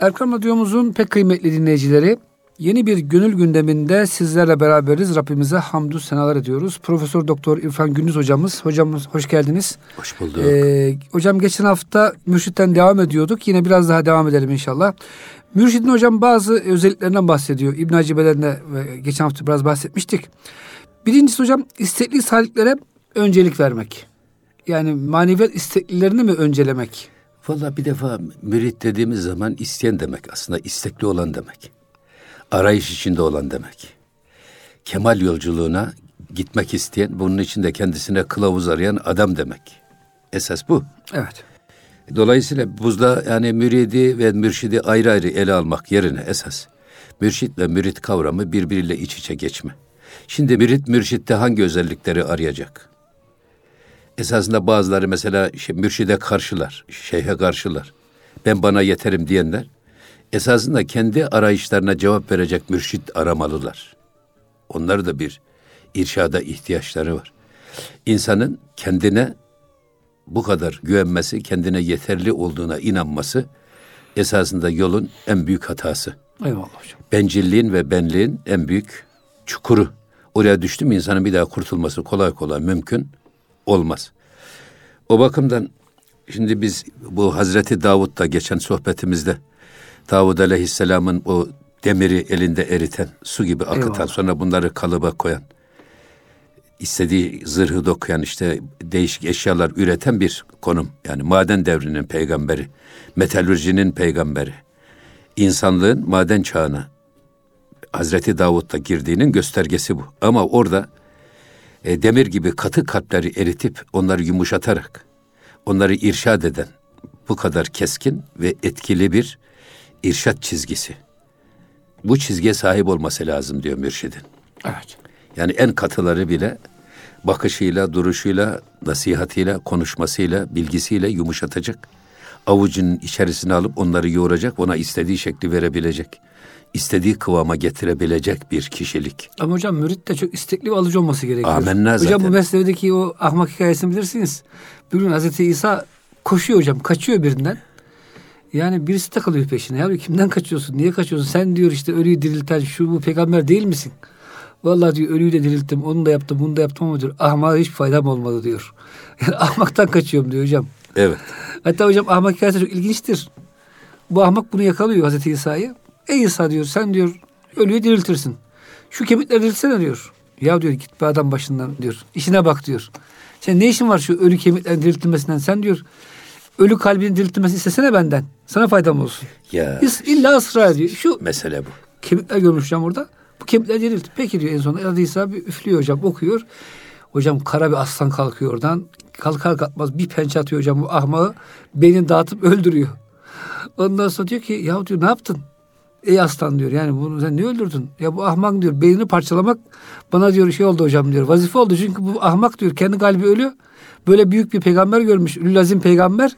Erkam Radyomuzun pek kıymetli dinleyicileri yeni bir gönül gündeminde sizlerle beraberiz. Rabbimize hamdü senalar ediyoruz. Profesör Doktor İrfan Gündüz hocamız. Hocamız hoş geldiniz. Hoş bulduk. Ee, hocam geçen hafta mürşitten devam ediyorduk. Yine biraz daha devam edelim inşallah. Mürşidin hocam bazı özelliklerinden bahsediyor. İbn Hacibe'lerinde geçen hafta biraz bahsetmiştik. Birincisi hocam istekli saliklere öncelik vermek. Yani maneviyat isteklilerini mi öncelemek? Valla bir defa mürit dediğimiz zaman isteyen demek aslında istekli olan demek. Arayış içinde olan demek. Kemal yolculuğuna gitmek isteyen, bunun için de kendisine kılavuz arayan adam demek. Esas bu. Evet. Dolayısıyla buzda yani müridi ve mürşidi ayrı ayrı ele almak yerine esas mürşit ve mürit kavramı birbiriyle iç içe geçme. Şimdi mürit mürşitte hangi özellikleri arayacak? Esasında bazıları mesela şey, mürşide karşılar, şeyhe karşılar. Ben bana yeterim diyenler esasında kendi arayışlarına cevap verecek mürşit aramalılar. Onlar da bir irşada ihtiyaçları var. İnsanın kendine bu kadar güvenmesi, kendine yeterli olduğuna inanması esasında yolun en büyük hatası. Eyvallah hocam. Bencilliğin ve benliğin en büyük çukuru. Oraya düştü mü insanın bir daha kurtulması kolay kolay mümkün olmaz. O bakımdan şimdi biz bu Hazreti Davud'da geçen sohbetimizde Davud Aleyhisselam'ın o demiri elinde eriten, su gibi akıtan, Eyvallah. sonra bunları kalıba koyan, istediği zırhı dokuyan işte değişik eşyalar üreten bir konum. Yani maden devrinin peygamberi, metalürjinin peygamberi. insanlığın maden çağına Hazreti Davud'da girdiğinin göstergesi bu. Ama orada e, demir gibi katı kalpleri eritip onları yumuşatarak onları irşad eden bu kadar keskin ve etkili bir irşat çizgisi. Bu çizgiye sahip olması lazım diyor mürşidin. Evet. Yani en katıları bile bakışıyla, duruşuyla, nasihatıyla, konuşmasıyla, bilgisiyle yumuşatacak. Avucunun içerisine alıp onları yoğuracak, ona istediği şekli verebilecek istediği kıvama getirebilecek bir kişilik. Ama hocam mürit de çok istekli ve alıcı olması gerekiyor. Amenna hocam zaten. bu meslevdeki o ahmak hikayesini bilirsiniz. Bir gün Hazreti İsa koşuyor hocam, kaçıyor birinden. Yani birisi takılıyor peşine. Ya kimden kaçıyorsun? Niye kaçıyorsun? Sen diyor işte ölüyü dirilten şu bu peygamber değil misin? Vallahi diyor ölüyü de dirilttim, onu da yaptım, bunu da yaptım ama diyor ahmağa hiç faydam olmadı diyor. Yani ahmaktan kaçıyorum diyor hocam. Evet. Hatta hocam ahmak hikayesi çok ilginçtir. Bu ahmak bunu yakalıyor Hazreti İsa'yı. Ey İsa diyor sen diyor ölüyü diriltirsin. Şu kemikleri diriltsene diyor. Ya diyor git bir adam başından diyor. İşine bak diyor. Sen ne işin var şu ölü kemiklerin diriltilmesinden? Sen diyor ölü kalbinin diriltilmesini istesene benden. Sana faydam olsun. Ya. İlla ısrar ediyor. Şu mesele bu. Kemikler görmüş hocam orada. Bu kemikler dirilt. Peki diyor en sonunda Hazreti İsa bir üflüyor hocam okuyor. Hocam kara bir aslan kalkıyor oradan. Kalkar kalkmaz bir pençe atıyor hocam bu ahmağı. Beynini dağıtıp öldürüyor. Ondan sonra diyor ki ya diyor ne yaptın? Ey aslan diyor yani bunu sen ne öldürdün? Ya bu ahmak diyor beynini parçalamak bana diyor şey oldu hocam diyor. Vazife oldu çünkü bu ahmak diyor kendi kalbi ölüyor. Böyle büyük bir peygamber görmüş. Ülazim peygamber.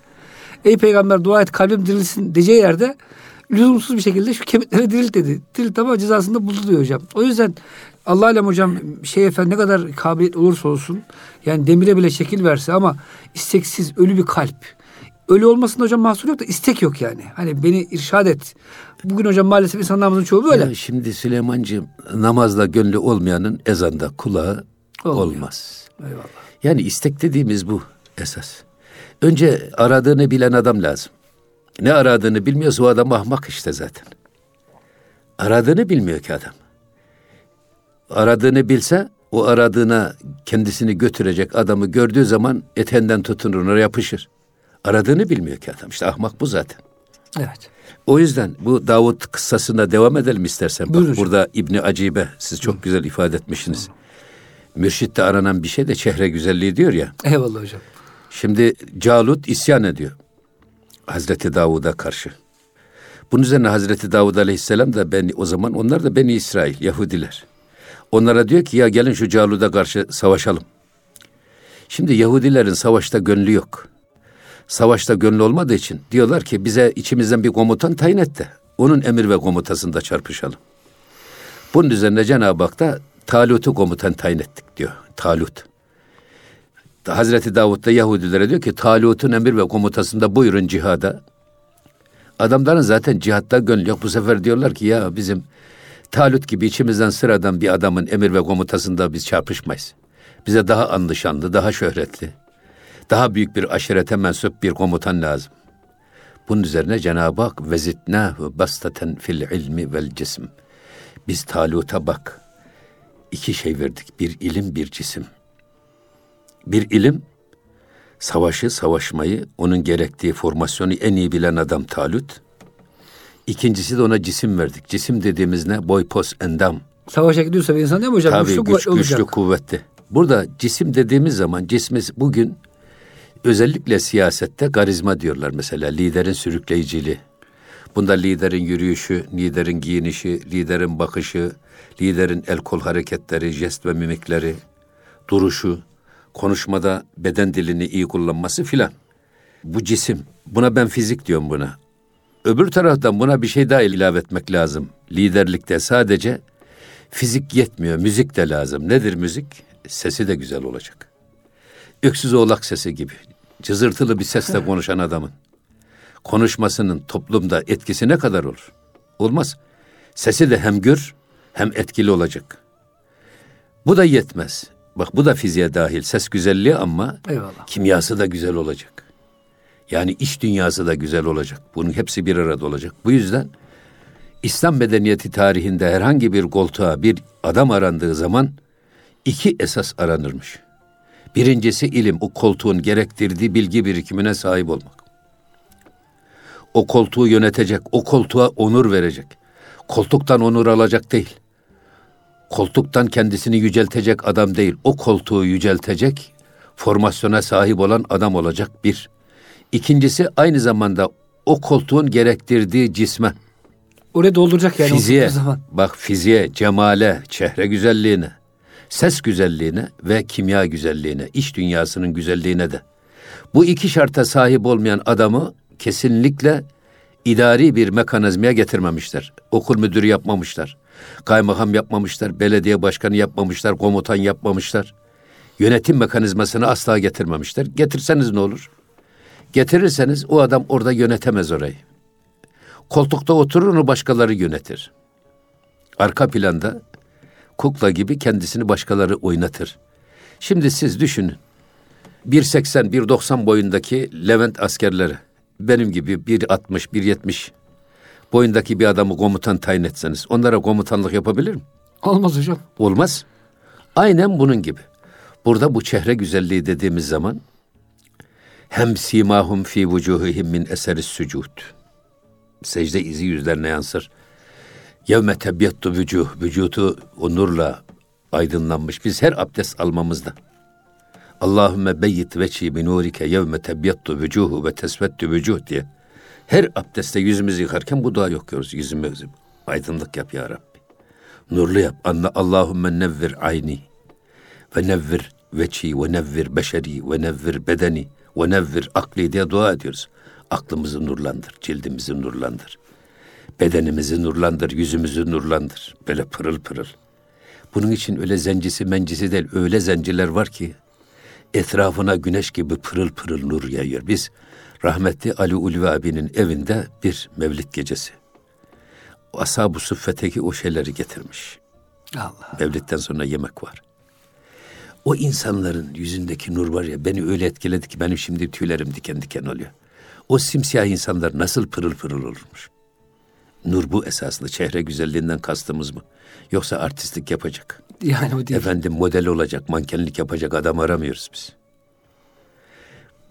Ey peygamber dua et kalbim dirilsin diyeceği yerde lüzumsuz bir şekilde şu kemikleri dirilt dedi. Dirilt ama cezasında buldu diyor hocam. O yüzden Allah alem hocam şey efendim ne kadar kabiliyet olursa olsun yani demire bile şekil verse ama isteksiz ölü bir kalp. Ölü olmasında hocam mahsur yok da istek yok yani. Hani beni irşad et. Bugün hocam maalesef insanlarımızın çoğu böyle. Ya şimdi Süleymancığım namazla gönlü olmayanın ezanda kulağı Olmuyor. olmaz. Eyvallah. Yani istek dediğimiz bu esas. Önce aradığını bilen adam lazım. Ne aradığını bilmiyorsa o adam ahmak işte zaten. Aradığını bilmiyor ki adam. Aradığını bilse o aradığına kendisini götürecek adamı gördüğü zaman etenden tutunur, ona yapışır. Aradığını bilmiyor ki adam. İşte ahmak bu zaten. Evet. O yüzden bu Davut kıssasına devam edelim istersen. Buyurun. Bak burada İbni Acibe siz çok güzel ifade etmişsiniz. Mürşitte aranan bir şey de çehre güzelliği diyor ya. Eyvallah hocam. Şimdi Calut isyan ediyor. Hazreti Davud'a karşı. Bunun üzerine Hazreti Davud Aleyhisselam da ben o zaman onlar da Beni İsrail, Yahudiler. Onlara diyor ki ya gelin şu Calut'a karşı savaşalım. Şimdi Yahudilerin savaşta gönlü yok savaşta gönlü olmadığı için diyorlar ki bize içimizden bir komutan tayin et de onun emir ve komutasında çarpışalım. Bunun üzerine Cenab-ı Hak da Talut'u komutan tayin ettik diyor. Talut. Hazreti Davud da Yahudilere diyor ki Talut'un emir ve komutasında buyurun cihada. Adamların zaten cihatta gönlü yok. Bu sefer diyorlar ki ya bizim Talut gibi içimizden sıradan bir adamın emir ve komutasında biz çarpışmayız. Bize daha anlaşanlı, daha şöhretli, daha büyük bir aşirete mensup bir komutan lazım. Bunun üzerine Cenab-ı Hak vezitnâhu bastaten fil ilmi vel cisim. Biz Talut'a bak. İki şey verdik. Bir ilim, bir cisim. Bir ilim, savaşı, savaşmayı, onun gerektiği formasyonu en iyi bilen adam Talut. İkincisi de ona cisim verdik. Cisim dediğimiz ne? Boy, pos, endam. Savaşa gidiyorsa bir insan değil mi hocam? Tabii güçlü, güç, güçlü, kuvvetli. Burada cisim dediğimiz zaman cismi bugün özellikle siyasette garizma diyorlar mesela liderin sürükleyiciliği. Bunda liderin yürüyüşü, liderin giyinişi, liderin bakışı, liderin el kol hareketleri, jest ve mimikleri, duruşu, konuşmada beden dilini iyi kullanması filan. Bu cisim. Buna ben fizik diyorum buna. Öbür taraftan buna bir şey daha ilave etmek lazım. Liderlikte sadece fizik yetmiyor, müzik de lazım. Nedir müzik? Sesi de güzel olacak. Öksüz oğlak sesi gibi. Cızırtılı bir sesle konuşan adamın. Konuşmasının toplumda etkisi ne kadar olur? Olmaz. Sesi de hem gür hem etkili olacak. Bu da yetmez. Bak bu da fiziğe dahil. Ses güzelliği ama Eyvallah. kimyası da güzel olacak. Yani iç dünyası da güzel olacak. Bunun hepsi bir arada olacak. Bu yüzden İslam medeniyeti tarihinde herhangi bir koltuğa bir adam arandığı zaman iki esas aranırmış. Birincisi ilim, o koltuğun gerektirdiği bilgi birikimine sahip olmak. O koltuğu yönetecek, o koltuğa onur verecek. Koltuktan onur alacak değil. Koltuktan kendisini yüceltecek adam değil. O koltuğu yüceltecek, formasyona sahip olan adam olacak bir. İkincisi aynı zamanda o koltuğun gerektirdiği cisme, Oraya dolduracak yani. fiziğe, zaman. bak fiziğe, cemale, çehre güzelliğine, ses güzelliğine ve kimya güzelliğine, iç dünyasının güzelliğine de. Bu iki şarta sahip olmayan adamı kesinlikle idari bir mekanizmaya getirmemişler. Okul müdürü yapmamışlar. Kaymakam yapmamışlar, belediye başkanı yapmamışlar, komutan yapmamışlar. Yönetim mekanizmasını asla getirmemişler. Getirseniz ne olur? Getirirseniz o adam orada yönetemez orayı. Koltukta oturur onu başkaları yönetir. Arka planda kukla gibi kendisini başkaları oynatır. Şimdi siz düşünün. 1.80, 1.90 boyundaki Levent askerleri benim gibi 1.60, 1.70 boyundaki bir adamı komutan tayin etseniz onlara komutanlık yapabilir mi? Olmaz hocam. Olmaz. Aynen bunun gibi. Burada bu çehre güzelliği dediğimiz zaman hem simahum fi vucuhihim min eseris sucud. Secde izi yüzlerine yansır. Yevme tebyattu vücuh. Vücudu o nurla aydınlanmış. Biz her abdest almamızda. Allahümme beyyit veçhi bi nurike yevme tebyattu vücuhu ve tesvettü vücuh diye. Her abdestte yüzümüzü yıkarken bu duayı okuyoruz. Yüzümüzü aydınlık yap ya Rabbi. Nurlu yap. Anla Allahümme nevvir ayni ve nevvir veçhi ve nevvir beşeri ve nevvir bedeni ve nevvir akli diye dua ediyoruz. Aklımızı nurlandır, cildimizi nurlandır. Bedenimizi nurlandır, yüzümüzü nurlandır. Böyle pırıl pırıl. Bunun için öyle zencisi mencisi değil, öyle zenciler var ki etrafına güneş gibi pırıl pırıl nur yayıyor. Biz rahmetli Ali Ulvi abinin evinde bir mevlid gecesi. Ashab-ı Suffe'teki o şeyleri getirmiş. Allah. Mevlidden sonra yemek var. O insanların yüzündeki nur var ya beni öyle etkiledi ki benim şimdi tüylerim diken diken oluyor. O simsiyah insanlar nasıl pırıl pırıl olurmuş. Nur bu esaslı çehre güzelliğinden kastımız mı? Yoksa artistlik yapacak. Yani o değil. Efendim model olacak, mankenlik yapacak adam aramıyoruz biz.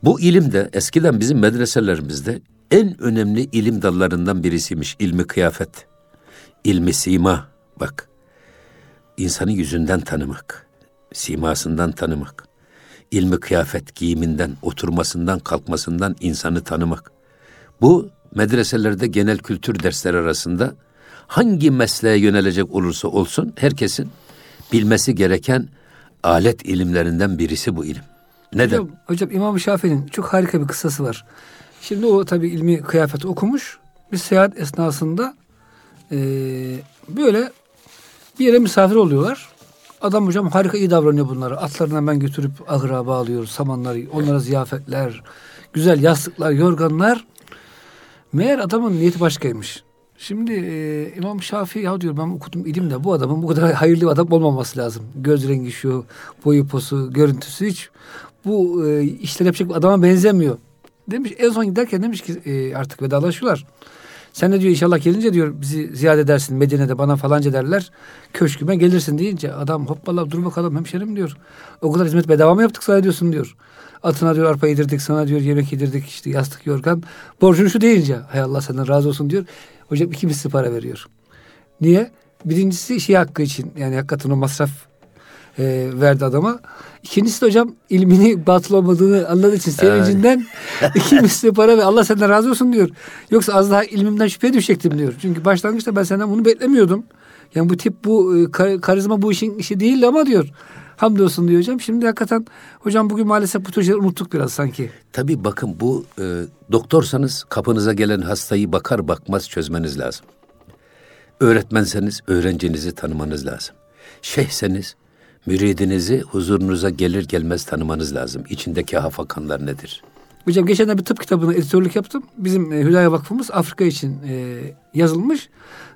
Bu ilim de eskiden bizim medreselerimizde en önemli ilim dallarından birisiymiş. ilmi kıyafet, ilmi sima. Bak, insanı yüzünden tanımak, simasından tanımak, ilmi kıyafet, giyiminden, oturmasından, kalkmasından insanı tanımak. Bu medreselerde genel kültür dersleri arasında hangi mesleğe yönelecek olursa olsun herkesin bilmesi gereken alet ilimlerinden birisi bu ilim. Neden? Hocam, hocam İmam Şafii'nin çok harika bir kıssası var. Şimdi o tabii ilmi kıyafet okumuş. Bir seyahat esnasında eee, böyle bir yere misafir oluyorlar. Adam hocam harika iyi davranıyor bunlara. Atlarını hemen götürüp ahıra bağlıyor. Samanları, onlara ziyafetler, güzel yastıklar, yorganlar. Meğer adamın niyeti başkaymış. Şimdi e, İmam Şafii ya diyor ben okudum ilim de bu adamın bu kadar hayırlı bir adam olmaması lazım. Göz rengi şu, boyu posu, görüntüsü hiç bu e, işler yapacak bir adama benzemiyor. Demiş en son giderken demiş ki e, artık vedalaşıyorlar. Sen de diyor inşallah gelince diyor bizi ziyaret edersin Medine'de bana falanca derler. Köşküme gelirsin deyince adam hoppala dur bakalım hemşerim diyor. O kadar hizmet bedava mı yaptık sana diyorsun diyor. Atına diyor arpa yedirdik sana diyor yemek yedirdik işte yastık yorgan. Borcunu şu deyince hay Allah senden razı olsun diyor. Hocam iki misli para veriyor. Niye? Birincisi şey hakkı için yani hakikaten o masraf e, verdi adama. İkincisi de hocam ilmini batıl olmadığını anladığı için sevincinden iki misli para ve Allah senden razı olsun diyor. Yoksa az daha ilmimden şüphe düşecektim diyor. Çünkü başlangıçta ben senden bunu beklemiyordum. Yani bu tip bu e, karizma bu işin işi değil ama diyor. Hamdolsun diyor hocam. Şimdi hakikaten hocam bugün maalesef bu tür unuttuk biraz sanki. Tabii bakın bu e, doktorsanız kapınıza gelen hastayı bakar bakmaz çözmeniz lazım. Öğretmenseniz öğrencinizi tanımanız lazım. Şeyhseniz müridinizi huzurunuza gelir gelmez tanımanız lazım. İçindeki hafakanlar nedir? Hocam geçen bir tıp kitabına editörlük yaptım. Bizim e, Hüdaya Vakfımız Afrika için e, yazılmış.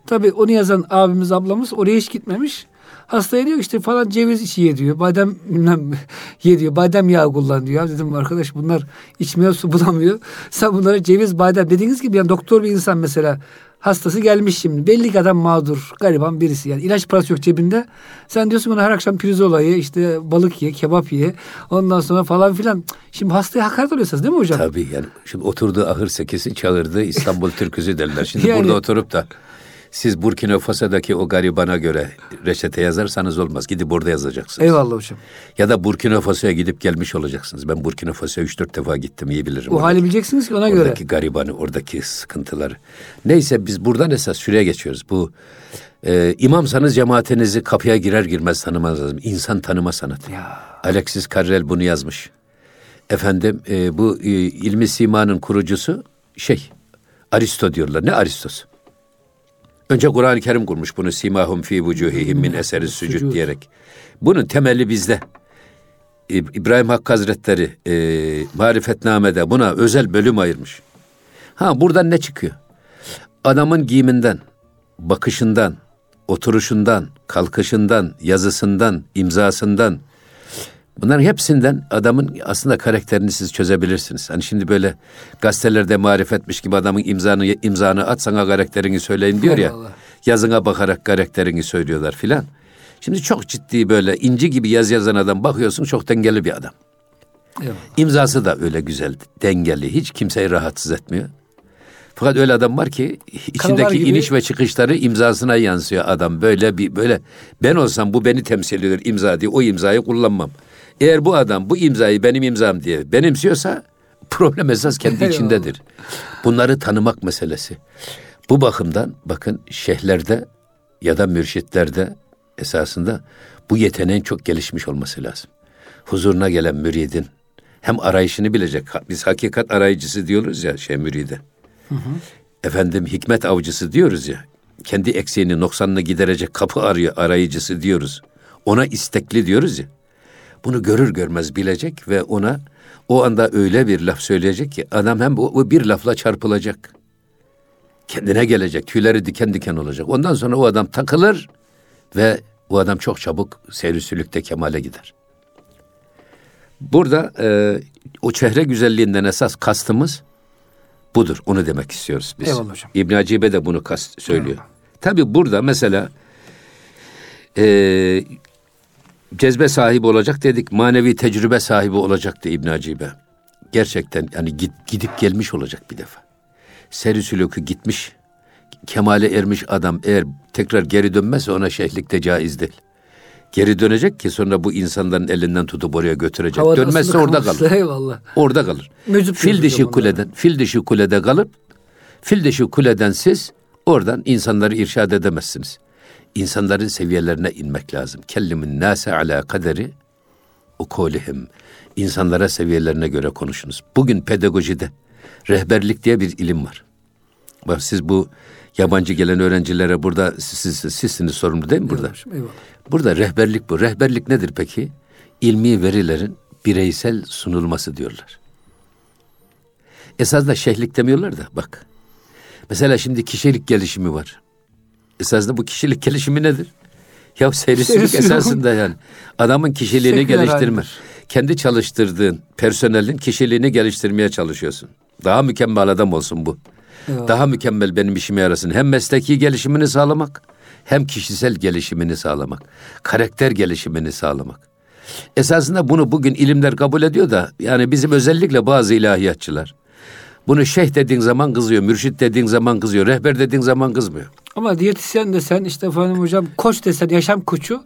Tabii onu yazan abimiz ablamız oraya hiç gitmemiş. Hastaya diyor işte falan ceviz içi ye diyor. Badem bilmem ye diyor. Badem yağı kullan diyor. Ya dedim arkadaş bunlar içmeye su bulamıyor. Sen bunlara ceviz badem dediğiniz gibi yani doktor bir insan mesela hastası gelmiş şimdi. Belli ki adam mağdur, gariban birisi. Yani ilaç parası yok cebinde. Sen diyorsun ona her akşam pirzola ye, işte balık ye, kebap ye. Ondan sonra falan filan. Şimdi hastaya hakaret oluyorsunuz değil mi hocam? Tabii yani. Şimdi oturduğu ahır sekesi çağırdı İstanbul türküsü derler. Şimdi yani, burada oturup da siz Burkina Faso'daki o garibana göre reçete yazarsanız olmaz. Gidip orada yazacaksınız. Eyvallah hocam. Ya da Burkina Faso'ya gidip gelmiş olacaksınız. Ben Burkina Faso'ya 3-4 defa gittim iyi bilirim. O hali bileceksiniz ki ona oradaki göre. Oradaki garibanı, oradaki sıkıntıları. Neyse biz buradan esas şuraya geçiyoruz. Bu e, imamsanız cemaatinizi kapıya girer girmez tanımanız lazım. İnsan tanıma sanatı. Ya. Alexis Carrel bunu yazmış. Efendim e, bu e, ilmi simanın kurucusu şey Aristo diyorlar. Ne Aristosu? Önce Kur'an-ı Kerim kurmuş bunu simahum fi vucuhihim min eseri sucud diyerek. Bunun temeli bizde. İbrahim Hakkı Hazretleri e, Marifetname'de buna özel bölüm ayırmış. Ha buradan ne çıkıyor? Adamın giyiminden, bakışından, oturuşundan, kalkışından, yazısından, imzasından, Bunların hepsinden adamın aslında karakterini siz çözebilirsiniz. Hani şimdi böyle gazetelerde marifetmiş gibi adamın imzanı imzanı at sana karakterini söyleyin diyor ya. Allah. Yazına bakarak karakterini söylüyorlar filan. Şimdi çok ciddi böyle inci gibi yaz yazan adam bakıyorsun çok dengeli bir adam. Eyvallah. İmzası da öyle güzel, dengeli. Hiç kimseyi rahatsız etmiyor. Fakat öyle adam var ki içindeki iniş ve çıkışları imzasına yansıyor adam. Böyle bir böyle ben olsam bu beni temsil ediyor imza diye o imzayı kullanmam. Eğer bu adam bu imzayı benim imzam diye benimsiyorsa problem esas kendi içindedir. Bunları tanımak meselesi. Bu bakımdan bakın şeyhlerde ya da mürşitlerde esasında bu yeteneğin çok gelişmiş olması lazım. Huzuruna gelen müridin hem arayışını bilecek. Biz hakikat arayıcısı diyoruz ya şey müride. Hı hı. Efendim hikmet avcısı diyoruz ya. Kendi eksiğini, noksanını giderecek kapı arıyor arayıcısı diyoruz. Ona istekli diyoruz ya. Bunu görür görmez bilecek ve ona o anda öyle bir laf söyleyecek ki adam hem o bir lafla çarpılacak. Kendine gelecek, tüyleri diken diken olacak. Ondan sonra o adam takılır ve o adam çok çabuk seyrisülükte kemale gider. Burada e, o çehre güzelliğinden esas kastımız budur. Onu demek istiyoruz biz. Eyvallah hocam. İbn Acibe de bunu kast söylüyor. Tabi burada mesela e, cezbe sahibi olacak dedik. Manevi tecrübe sahibi olacaktı İbn Acibe. Gerçekten yani git, gidip gelmiş olacak bir defa. Serisülükü gitmiş, kemale ermiş adam eğer tekrar geri dönmezse ona şeyhlik de caiz değil. Geri dönecek ki sonra bu insanların elinden tutup oraya götürecek. Havada Dönmezse orada kalır. Eyvallah. Orada kalır. Meczup fil dişi kuleden, fil dişi kulede kalıp fil dişi kuleden siz oradan insanları irşad edemezsiniz insanların seviyelerine inmek lazım. Kellimin nase ala kaderi ukulihim. İnsanlara seviyelerine göre konuşunuz. Bugün pedagojide rehberlik diye bir ilim var. Bak siz bu yabancı gelen öğrencilere burada siz, siz, sizsiniz sorumlu değil mi burada? Eyvallah. Burada rehberlik bu. Rehberlik nedir peki? İlmi verilerin bireysel sunulması diyorlar. Esas da şeyhlik demiyorlar da bak. Mesela şimdi kişilik gelişimi var. Esasında bu kişilik gelişimi nedir? Ya Seyrislilik. esasında yani. Adamın kişiliğini Seküler geliştirme. haldir. Kendi çalıştırdığın personelin kişiliğini geliştirmeye çalışıyorsun. Daha mükemmel adam olsun bu. Eyvallah. Daha mükemmel benim işime yarasın. Hem mesleki gelişimini sağlamak, hem kişisel gelişimini sağlamak. Karakter gelişimini sağlamak. Esasında bunu bugün ilimler kabul ediyor da yani bizim özellikle bazı ilahiyatçılar bunu şeyh dediğin zaman kızıyor, mürşit dediğin zaman kızıyor, rehber dediğin zaman kızmıyor. Ama diyetisyen desen işte efendim hocam koç desen yaşam koçu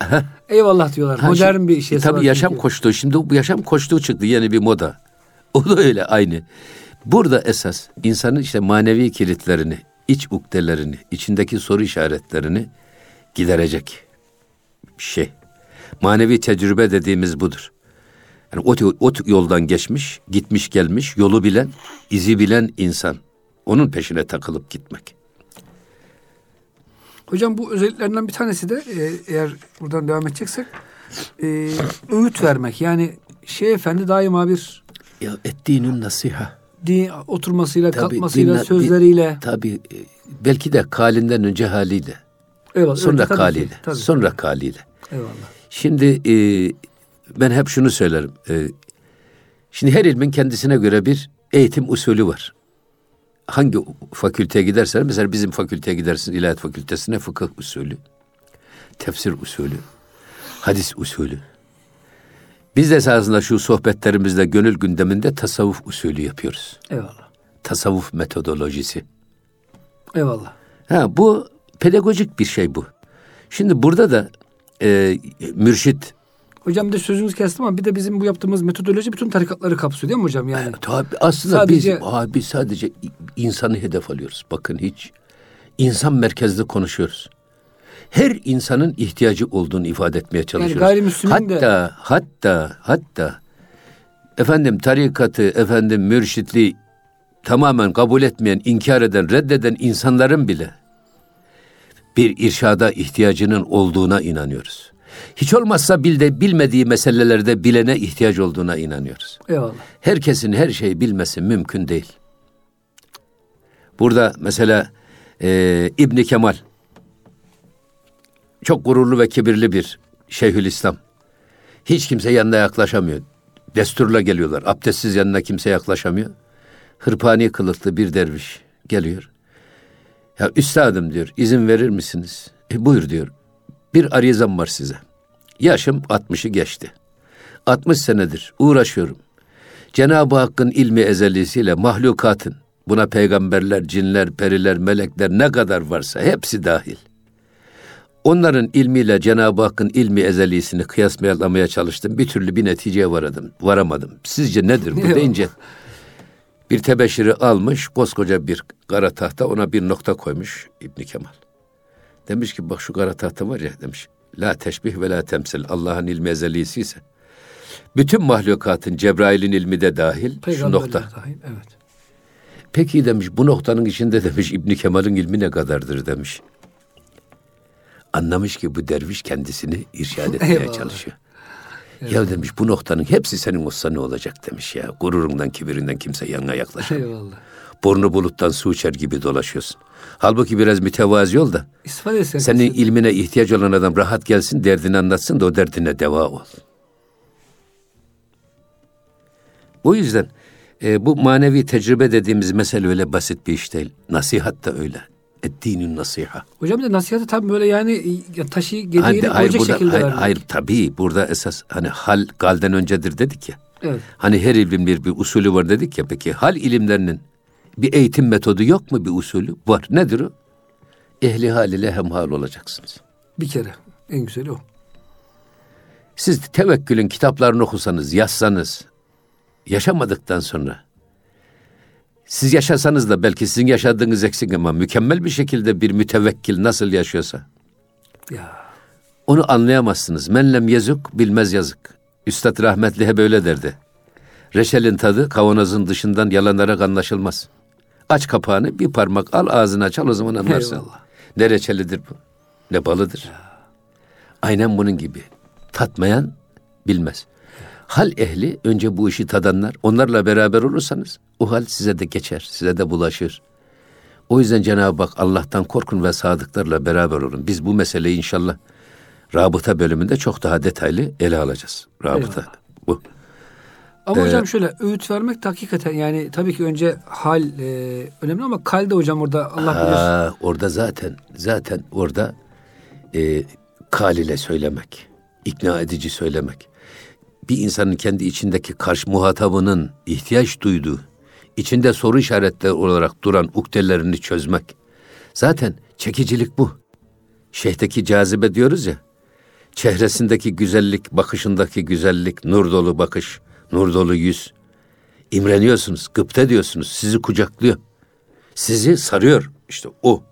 eyvallah diyorlar. Ha, Modern şimdi- bir şey. e, tabii yaşam koçluğu. Şimdi bu yaşam koçluğu çıktı yeni bir moda. O da öyle aynı. Burada esas insanın işte manevi kilitlerini, iç ukdelerini, içindeki soru işaretlerini giderecek şey. Manevi tecrübe dediğimiz budur. Yani o, o yoldan geçmiş, gitmiş gelmiş, yolu bilen, izi bilen insan. Onun peşine takılıp gitmek. Hocam bu özelliklerinden bir tanesi de e, eğer buradan devam edeceksek e, öğüt vermek. Yani şey efendi daima bir Ya ettiğinin nasiha. din oturmasıyla, Tabii, kalkmasıyla, dinle- sözleriyle. Tabii e, belki de kalinden önce haliyle. Eyvallah. Sonra tabii ki, kaliyle. tabii. Sonra kaliyle. Eyvallah. Şimdi e, ben hep şunu söylerim. E, şimdi her ilmin kendisine göre bir eğitim usulü var. Hangi fakülteye gidersen mesela bizim fakülteye gidersin ilahiyat fakültesine fıkıh usulü, tefsir usulü, hadis usulü. Biz de esasında şu sohbetlerimizde gönül gündeminde tasavvuf usulü yapıyoruz. Eyvallah. Tasavvuf metodolojisi. Eyvallah. Ha bu pedagojik bir şey bu. Şimdi burada da e, mürşit Hocam bir de sözünüzü kestim ama bir de bizim bu yaptığımız metodoloji bütün tarikatları kapsıyor değil mi hocam yani? tabi aslında Sadece- biz abi sadece insanı hedef alıyoruz. Bakın hiç insan merkezli konuşuyoruz. Her insanın ihtiyacı olduğunu ifade etmeye çalışıyoruz. gayrimüslimin de- hatta hatta hatta efendim tarikatı, efendim mürşitliği tamamen kabul etmeyen, inkar eden, reddeden insanların bile bir irşada ihtiyacının olduğuna inanıyoruz. Hiç olmazsa bilde bilmediği meselelerde bilene ihtiyaç olduğuna inanıyoruz. Eyvallah. Herkesin her şeyi bilmesi mümkün değil. Burada mesela e, İbni Kemal çok gururlu ve kibirli bir Şeyhülislam. Hiç kimse yanına yaklaşamıyor. Desturla geliyorlar. Abdestsiz yanına kimse yaklaşamıyor. Hırpani kılıklı bir derviş geliyor. Ya üstadım diyor izin verir misiniz? E, buyur diyor. Bir arizam var size. Yaşım 60'ı geçti. 60 senedir uğraşıyorum. Cenab-ı Hakk'ın ilmi ezelisiyle mahlukatın, buna peygamberler, cinler, periler, melekler ne kadar varsa hepsi dahil. Onların ilmiyle Cenab-ı Hakk'ın ilmi ezelisini kıyaslamaya çalıştım. Bir türlü bir neticeye varadım, varamadım. Sizce nedir bu deyince bir tebeşiri almış, koskoca bir kara tahta ona bir nokta koymuş İbni Kemal. Demiş ki bak şu kara tahta var ya demiş. La teşbih ve la temsil. Allah'ın ilmi ezelisi ise. Bütün mahlukatın Cebrail'in ilmi de dahil şu nokta. dahil, Evet. Peki demiş bu noktanın içinde demiş İbni Kemal'in ilmi ne kadardır demiş. Anlamış ki bu derviş kendisini irşad etmeye Eyvallah. çalışıyor. Ya demiş bu noktanın hepsi senin olsa ne olacak demiş ya. Gururundan kibirinden kimse yanına yaklaşamıyor. Eyvallah. Burnu buluttan su içer gibi dolaşıyorsun. Halbuki biraz mütevazi ol da senin ilmine ihtiyaç olan adam rahat gelsin derdini anlatsın da o derdine deva ol. O yüzden e, bu manevi tecrübe dediğimiz mesele öyle basit bir iş değil. Nasihat da öyle. Ettiğinin nasiha. Hocam de nasihatı tabii böyle yani ya taşı gediğini koyacak burada, şekilde hayır, vermek. hayır tabii burada esas hani hal galden öncedir dedik ya. Evet. Hani her ilmin bir, bir usulü var dedik ya peki hal ilimlerinin bir eğitim metodu yok mu bir usulü? Var. Nedir o? Ehli hal ile hemhal olacaksınız. Bir kere. En güzeli o. Siz tevekkülün kitaplarını okusanız, yazsanız, yaşamadıktan sonra, siz yaşasanız da belki sizin yaşadığınız eksik ama mükemmel bir şekilde bir mütevekkil nasıl yaşıyorsa, Ya. onu anlayamazsınız. Menlem yazık, bilmez yazık. Üstad rahmetli hep öyle derdi. Reçelin tadı kavanozun dışından yalanarak anlaşılmaz. Aç kapağını bir parmak al ağzına çal o zaman anlarsın. Eyvallah. Ne reçelidir bu? Ne balıdır? Aynen bunun gibi. Tatmayan bilmez. Hal ehli önce bu işi tadanlar. Onlarla beraber olursanız o hal size de geçer, size de bulaşır. O yüzden Cenab-ı Hak Allah'tan korkun ve sadıklarla beraber olun. Biz bu meseleyi inşallah rabıta bölümünde çok daha detaylı ele alacağız. Rabıta Eyvallah. bu. Ama Ee, hocam şöyle öğüt vermek de hakikaten yani tabii ki önce hal e, önemli ama kal de hocam orada Allah bilir. Ha, orada zaten zaten orada e, kal ile söylemek, ikna edici söylemek. Bir insanın kendi içindeki karşı muhatabının ihtiyaç duyduğu, içinde soru işaretleri olarak duran ukdelerini çözmek. Zaten çekicilik bu. Şeyhteki cazibe diyoruz ya. Çehresindeki güzellik, bakışındaki güzellik, nur dolu bakış, nur dolu yüz. İmreniyorsunuz, gıpta diyorsunuz, sizi kucaklıyor. Sizi sarıyor işte o.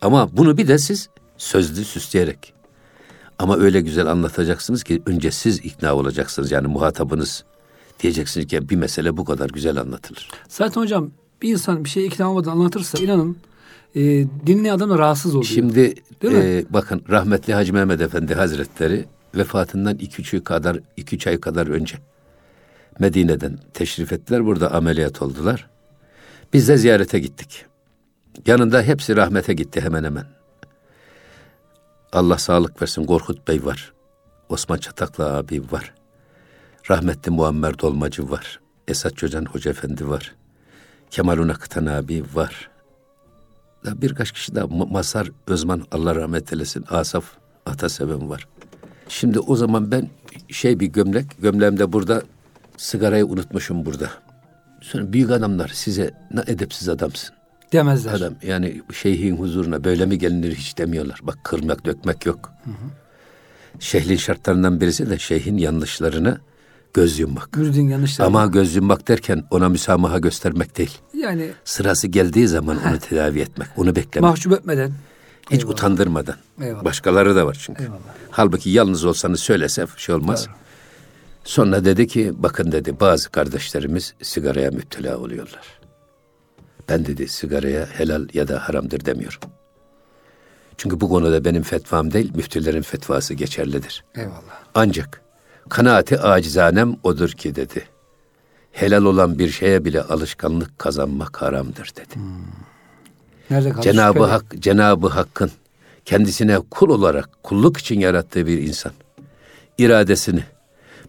Ama bunu bir de siz sözlü süsleyerek. Ama öyle güzel anlatacaksınız ki önce siz ikna olacaksınız yani muhatabınız. Diyeceksiniz ki bir mesele bu kadar güzel anlatılır. Zaten hocam bir insan bir şey ikna olmadan anlatırsa inanın e, dinleyen adam da rahatsız oluyor. Şimdi e, bakın rahmetli Hacı Mehmet Efendi Hazretleri vefatından iki üç ay kadar iki üç ay kadar önce Medine'den teşrif ettiler. Burada ameliyat oldular. Biz de ziyarete gittik. Yanında hepsi rahmete gitti hemen hemen. Allah sağlık versin Korkut Bey var. Osman Çataklı abi var. Rahmetli Muammer Dolmacı var. Esat Çocan Hoca Efendi var. Kemal Unakıtan abi var. Daha birkaç kişi daha Ma- Masar Özman Allah rahmet eylesin. Asaf Ataseven var. Şimdi o zaman ben şey bir gömlek, gömleğimde burada sigarayı unutmuşum burada. Sonra büyük adamlar size ne edepsiz adamsın. Demezler. Adam yani şeyhin huzuruna böyle mi gelinir hiç demiyorlar. Bak kırmak dökmek yok. Şehrin şartlarından birisi de şeyhin yanlışlarına göz yummak. Müridin yanlışları. Ama göz yummak derken ona müsamaha göstermek değil. yani Sırası geldiği zaman onu tedavi etmek, onu beklemek. mahcup etmeden. Hiç Eyvallah. utandırmadan. Eyvallah. Başkaları da var çünkü. Eyvallah. Halbuki yalnız olsanız söylese şey olmaz. Sonra dedi ki bakın dedi bazı kardeşlerimiz sigaraya müptela oluyorlar. Ben dedi sigaraya helal ya da haramdır demiyorum. Çünkü bu konuda benim fetvam değil müftülerin fetvası geçerlidir. Eyvallah. Ancak kanaati acizanem odur ki dedi. Helal olan bir şeye bile alışkanlık kazanmak haramdır dedi. Nerede kaldı? Cenabı. Hak Cenabı Hakk'ın kendisine kul olarak kulluk için yarattığı bir insan iradesini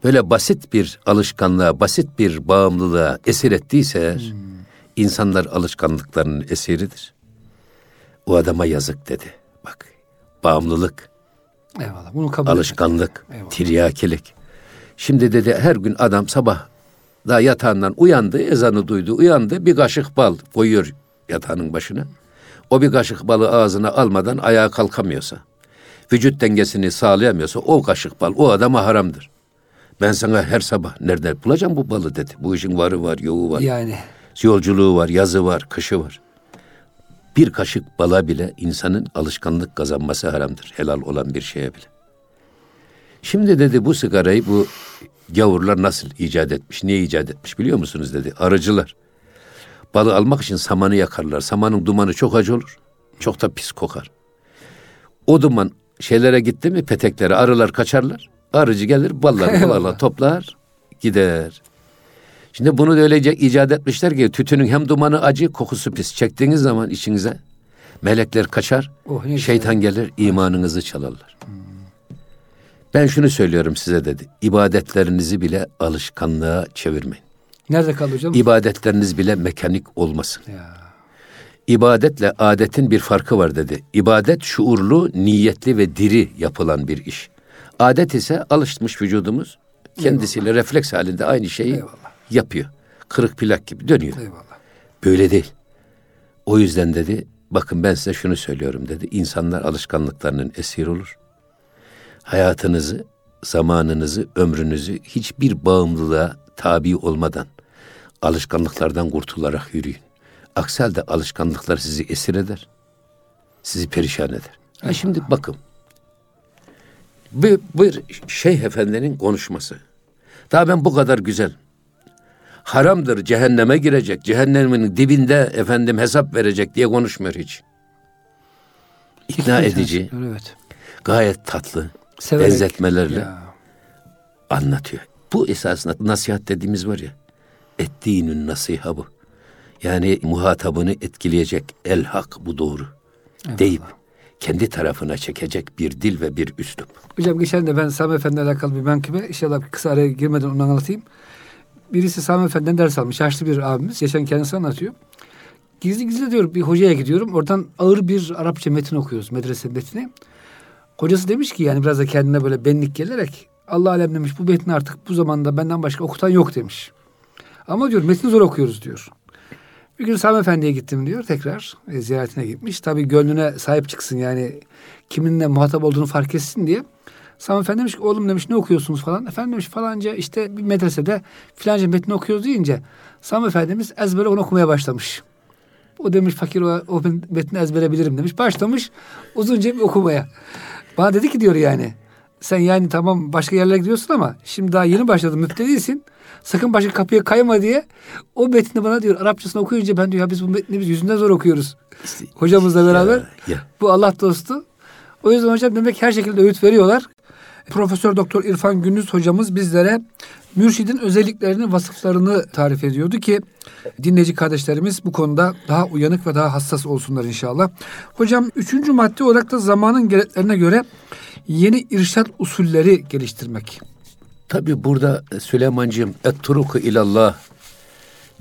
böyle basit bir alışkanlığa, basit bir bağımlılığa esir ettiyse eğer, insanlar alışkanlıklarının esiridir. O adama yazık dedi. Bak, bağımlılık, Eyvallah. Bunu kabul alışkanlık, Eyvallah. tiryakilik. Şimdi dedi her gün adam sabah da yatağından uyandı, ezanı duydu, uyandı, bir kaşık bal koyuyor yatağının başına. O bir kaşık balı ağzına almadan ayağa kalkamıyorsa, vücut dengesini sağlayamıyorsa o kaşık bal o adama haramdır. Ben sana her sabah nerede bulacağım bu balı dedi. Bu işin varı var, yoğu var. Yani Yolculuğu var, yazı var, kışı var. Bir kaşık bala bile insanın alışkanlık kazanması haramdır. Helal olan bir şeye bile. Şimdi dedi bu sigarayı bu gavurlar nasıl icat etmiş, niye icat etmiş biliyor musunuz dedi. Arıcılar. Balı almak için samanı yakarlar. Samanın dumanı çok acı olur. Çok da pis kokar. O duman şeylere gitti mi peteklere arılar kaçarlar. Arıcı gelir balları balarla toplar gider. Şimdi bunu da öyle icat etmişler ki tütünün hem dumanı acı kokusu pis. Çektiğiniz zaman içinize melekler kaçar. Oh, şeytan gelir imanınızı çalarlar. Ben şunu söylüyorum size dedi. İbadetlerinizi bile alışkanlığa çevirmeyin. nerede hocam? İbadetleriniz bile mekanik olmasın. ya. İbadetle adetin bir farkı var dedi. İbadet şuurlu, niyetli ve diri yapılan bir iş. Adet ise alışmış vücudumuz kendisiyle refleks halinde aynı şeyi Eyvallah. yapıyor. Kırık plak gibi dönüyor. Eyvallah. Böyle değil. O yüzden dedi, bakın ben size şunu söylüyorum dedi. İnsanlar alışkanlıklarının esir olur. Hayatınızı, zamanınızı, ömrünüzü hiçbir bağımlılığa tabi olmadan alışkanlıklardan kurtularak yürüyün. Aksi halde alışkanlıklar sizi esir eder. Sizi perişan eder. Ha şimdi bakın. Bir, bir şeyh efendinin konuşması. Daha ben bu kadar güzel, haramdır, cehenneme girecek, cehennemin dibinde efendim hesap verecek diye konuşmuyor hiç. İkna edici, Evet. gayet tatlı, Severek. benzetmelerle Ya. anlatıyor. Bu esasında nasihat dediğimiz var ya, ettiğinin nasiha bu. Yani muhatabını etkileyecek el hak bu doğru Eyvallah. deyip kendi tarafına çekecek bir dil ve bir üslup. Hocam geçen de ben Sami Efendi'yle alakalı bir menkıbe inşallah kısa araya girmeden onu anlatayım. Birisi Sami Efendi'den ders almış. Yaşlı bir abimiz. Geçen kendisi anlatıyor. Gizli gizli diyor bir hocaya gidiyorum. Oradan ağır bir Arapça metin okuyoruz. Medrese metni. Hocası demiş ki yani biraz da kendine böyle benlik gelerek Allah alem demiş bu metni artık bu zamanda benden başka okutan yok demiş. Ama diyor metni zor okuyoruz diyor. Bir gün Sami Efendi'ye gittim diyor tekrar e, ziyaretine gitmiş. Tabii gönlüne sahip çıksın yani kiminle muhatap olduğunu fark etsin diye. Sami Efendi demiş ki oğlum demiş ne okuyorsunuz falan. Efendim demiş falanca işte bir medresede filanca metni okuyoruz deyince Sami Efendimiz ezbere onu okumaya başlamış. O demiş fakir o, o metni ezbere bilirim demiş. Başlamış uzunca bir okumaya. Bana dedi ki diyor yani sen yani tamam başka yerlere gidiyorsun ama şimdi daha yeni başladın müptedisin. Sakın başka kapıya kayma diye o metni bana diyor Arapçasını okuyunca ben diyor ya biz bu metni biz yüzünden zor okuyoruz. Hocamızla beraber. Ya, ya. Bu Allah dostu. O yüzden hocam demek her şekilde öğüt veriyorlar. Profesör Doktor İrfan Gündüz hocamız bizlere mürşidin özelliklerini, vasıflarını tarif ediyordu ki dinleyici kardeşlerimiz bu konuda daha uyanık ve daha hassas olsunlar inşallah. Hocam üçüncü madde olarak da zamanın gereklerine göre yeni irşat usulleri geliştirmek. Tabi burada Süleymancığım et-turuku ilallah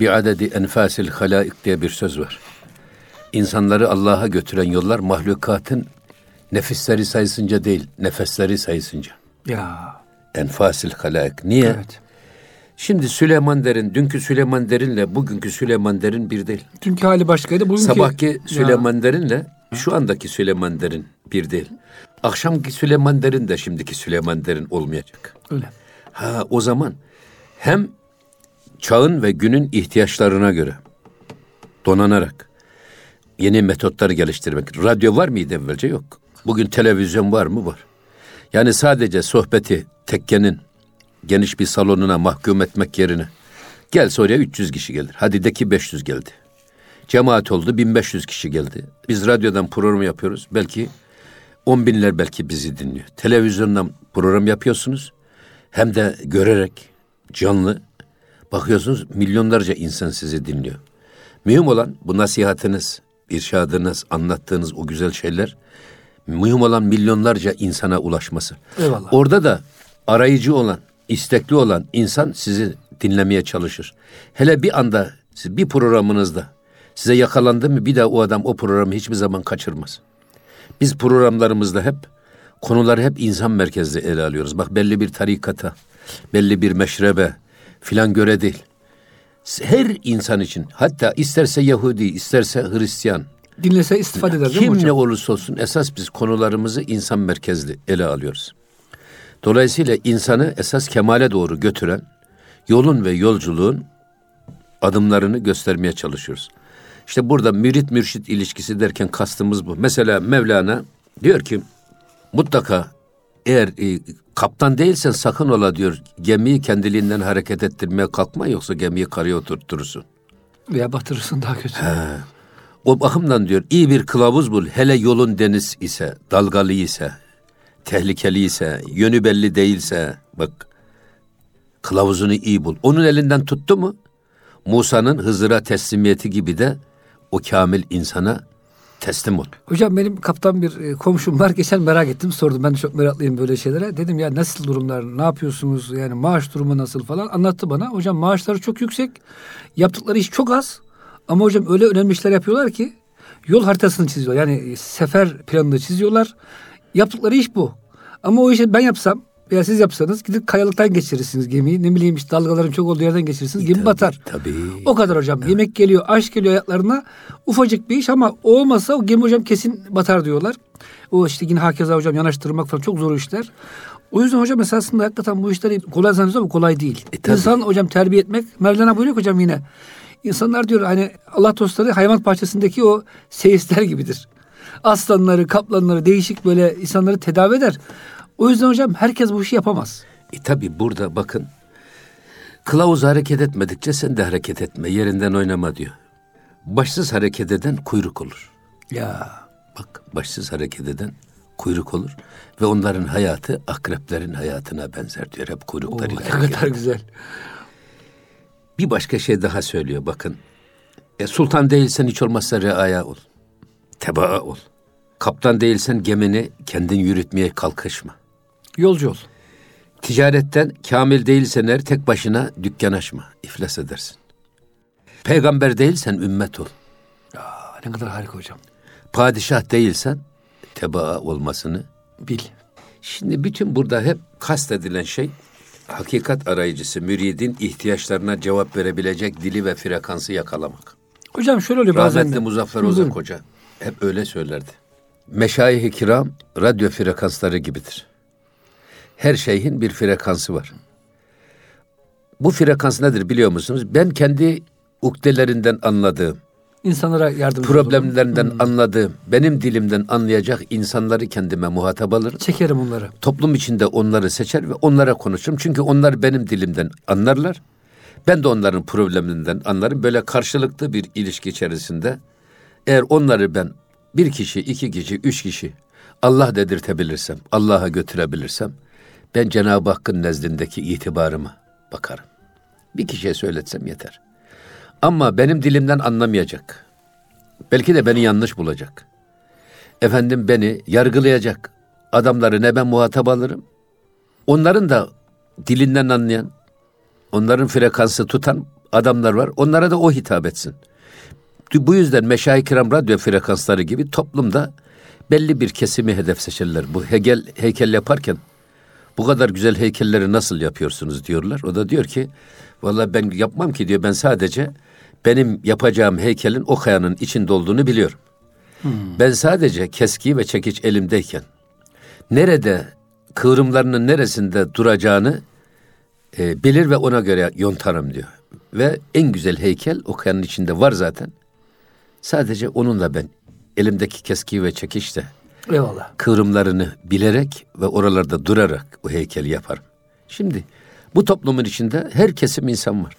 bi adedi enfasil halaik diye bir söz var. İnsanları Allah'a götüren yollar mahlukatın nefisleri sayısınca değil, nefesleri sayısınca. Ya. Enfasil halaik. Niye? Evet. Şimdi Süleyman Derin, dünkü Süleyman Derin'le bugünkü Süleyman Derin bir değil. Dünkü hali başkaydı. Bugünkü... Sabahki Süleyman Derin'le şu andaki Süleyman Derin bir değil. Akşamki Süleyman Derin de şimdiki Süleyman Derin olmayacak. Öyle. Ha o zaman hem çağın ve günün ihtiyaçlarına göre donanarak yeni metotlar geliştirmek. Radyo var mıydı evvelce? Yok. Bugün televizyon var mı? Var. Yani sadece sohbeti tekkenin geniş bir salonuna mahkum etmek yerine gelse oraya 300 kişi gelir. Hadi de ki 500 geldi. Cemaat oldu 1500 kişi geldi. Biz radyodan program yapıyoruz. Belki 10 binler belki bizi dinliyor. Televizyondan program yapıyorsunuz. Hem de görerek canlı bakıyorsunuz milyonlarca insan sizi dinliyor. Mühim olan bu nasihatiniz, irşadınız, anlattığınız o güzel şeyler mühim olan milyonlarca insana ulaşması. Eyvallah. Orada da arayıcı olan, istekli olan insan sizi dinlemeye çalışır. Hele bir anda bir programınızda size yakalandı mı bir daha o adam o programı hiçbir zaman kaçırmaz. Biz programlarımızda hep konuları hep insan merkezli ele alıyoruz. Bak belli bir tarikata, belli bir meşrebe filan göre değil. Her insan için hatta isterse Yahudi, isterse Hristiyan, Dinlese istifade eder değil mi kim hocam? ne olursa olsun esas biz konularımızı insan merkezli ele alıyoruz. Dolayısıyla insanı esas kemale doğru götüren yolun ve yolculuğun adımlarını göstermeye çalışıyoruz. İşte burada mürit mürşit ilişkisi derken kastımız bu. Mesela Mevlana diyor ki mutlaka eğer e, kaptan değilsen sakın ola diyor gemiyi kendiliğinden hareket ettirmeye kalkma yoksa gemiyi karaya oturturursun. Veya batırırsın daha kötü. O bakımdan diyor iyi bir kılavuz bul. Hele yolun deniz ise, dalgalı ise, tehlikeli ise, yönü belli değilse bak kılavuzunu iyi bul. Onun elinden tuttu mu Musa'nın Hızır'a teslimiyeti gibi de o kamil insana teslim ol. Hocam benim kaptan bir e, komşum var. Geçen merak ettim sordum. Ben çok meraklıyım böyle şeylere. Dedim ya nasıl durumlar, ne yapıyorsunuz? Yani maaş durumu nasıl falan anlattı bana. Hocam maaşları çok yüksek. Yaptıkları iş çok az. Ama hocam öyle önemli işler yapıyorlar ki yol haritasını çiziyorlar. Yani sefer planını çiziyorlar. Yaptıkları iş bu. Ama o işi ben yapsam veya siz yapsanız gidip kayalıktan geçirirsiniz gemiyi. Ne bileyim işte dalgaların çok olduğu yerden geçirirsiniz. Gemi batar. Tabii. O kadar hocam. Yemek geliyor, aş geliyor ayaklarına. Ufacık bir iş ama olmasa o gemi hocam kesin batar diyorlar. O işte yine hakeza hocam yanaştırmak falan çok zor işler. O yüzden hocam esasında hakikaten bu işleri kolay zannediyoruz ama kolay değil. E, tabii. İnsan hocam terbiye etmek. Mevlana buyuruyor hocam yine. İnsanlar diyor hani Allah dostları hayvan bahçesindeki o seyisler gibidir. Aslanları, kaplanları değişik böyle insanları tedavi eder. O yüzden hocam herkes bu işi yapamaz. E tabi burada bakın kılavuz hareket etmedikçe sen de hareket etme yerinden oynama diyor. Başsız hareket eden kuyruk olur. Ya Bak başsız hareket eden kuyruk olur ve onların hayatı akreplerin hayatına benzer diyor. Hep kuyruklarıyla. ne kadar güzel. Bir başka şey daha söylüyor bakın. E, sultan değilsen hiç olmazsa reaya ol. Tebaa ol. Kaptan değilsen gemini kendin yürütmeye kalkışma. Yolcu ol. Ticaretten kamil değilsen eğer tek başına dükkan açma. iflas edersin. Peygamber değilsen ümmet ol. Aa, ne kadar harika hocam. Padişah değilsen tebaa olmasını Bil. Şimdi bütün burada hep kastedilen şey hakikat arayıcısı, müridin ihtiyaçlarına cevap verebilecek dili ve frekansı yakalamak. Hocam şöyle oluyor bazen Rahmetli. Muzaffer. Ozak Hoca hep öyle söylerdi. Meşayih-i kiram radyo frekansları gibidir. Her şeyhin bir frekansı var. Bu frekans nedir biliyor musunuz? Ben kendi ukdelerinden anladığım, İnsanlara yardımcı problemlerinden olalım. anladığım, benim dilimden anlayacak insanları kendime muhatap alırım. Çekerim onları. Toplum içinde onları seçer ve onlara konuşurum. Çünkü onlar benim dilimden anlarlar. Ben de onların probleminden anlarım. Böyle karşılıklı bir ilişki içerisinde eğer onları ben bir kişi, iki kişi, üç kişi Allah dedirtebilirsem, Allah'a götürebilirsem ben Cenab-ı Hakk'ın nezdindeki itibarıma bakarım. Bir kişiye söyletsem yeter. Ama benim dilimden anlamayacak. Belki de beni yanlış bulacak. Efendim beni yargılayacak adamları ne ben muhatap alırım. Onların da dilinden anlayan, onların frekansı tutan adamlar var. Onlara da o hitap etsin. Bu yüzden Meşayi Kiram radyo frekansları gibi toplumda belli bir kesimi hedef seçerler. Bu heykel, heykel yaparken bu kadar güzel heykelleri nasıl yapıyorsunuz diyorlar. O da diyor ki vallahi ben yapmam ki diyor ben sadece benim yapacağım heykelin o kayanın içinde olduğunu biliyorum. Ben sadece keski ve çekiç elimdeyken nerede kıvrımlarının neresinde duracağını e, bilir ve ona göre yontarım diyor. Ve en güzel heykel o kayanın içinde var zaten. Sadece onunla ben elimdeki keski ve çekiçle Eyvallah. kıvrımlarını bilerek ve oralarda durarak o heykeli yaparım. Şimdi bu toplumun içinde her kesim insan var.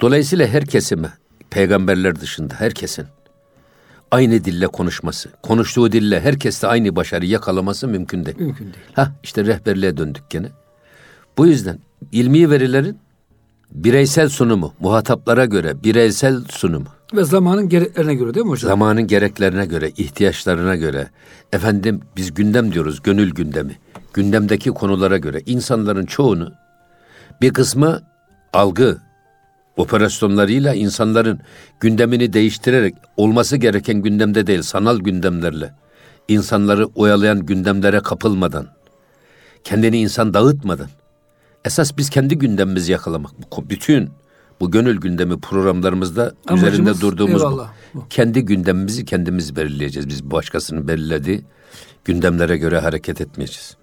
Dolayısıyla her kesime, peygamberler dışında herkesin aynı dille konuşması, konuştuğu dille herkeste aynı başarı yakalaması mümkün değil. Mümkün değil. Ha işte rehberliğe döndük gene. Bu yüzden ilmi verilerin bireysel sunumu, muhataplara göre bireysel sunumu, Ve zamanın gereklerine göre değil mi hocam? zamanın gereklerine göre, ihtiyaçlarına göre, efendim biz gündem diyoruz, gönül gündemi. Gündemdeki konulara göre insanların çoğunu bir kısmı algı operasyonlarıyla insanların gündemini değiştirerek olması gereken gündemde değil, sanal gündemlerle insanları oyalayan gündemlere kapılmadan, kendini insan dağıtmadan esas biz kendi gündemimizi yakalamak. Bütün bu gönül gündemi programlarımızda Amacımız, üzerinde durduğumuz eyvallah, bu. Kendi gündemimizi kendimiz belirleyeceğiz. Biz başkasının belirlediği gündemlere göre hareket etmeyeceğiz.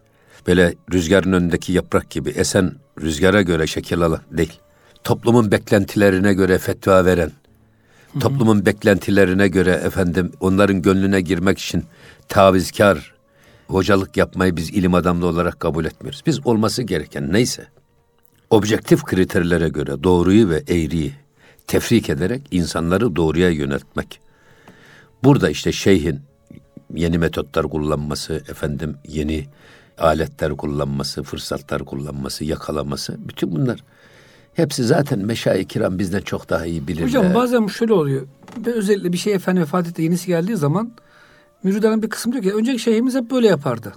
Böyle rüzgarın önündeki yaprak gibi esen rüzgara göre şekil alan değil. Toplumun beklentilerine göre fetva veren, toplumun beklentilerine göre efendim onların gönlüne girmek için tavizkar hocalık yapmayı biz ilim adamlı olarak kabul etmiyoruz. Biz olması gereken neyse objektif kriterlere göre doğruyu ve eğriyi tefrik ederek insanları doğruya yöneltmek. Burada işte şeyhin yeni metotlar kullanması, efendim yeni aletler kullanması, fırsatlar kullanması, yakalaması bütün bunlar hepsi zaten meşayi kiram bizden çok daha iyi bilirler. Hocam bazen şöyle oluyor. Ben özellikle bir şey efendi vefat etti yenisi geldiği zaman müridanın bir kısmı diyor ki önceki şeyhimiz hep böyle yapardı.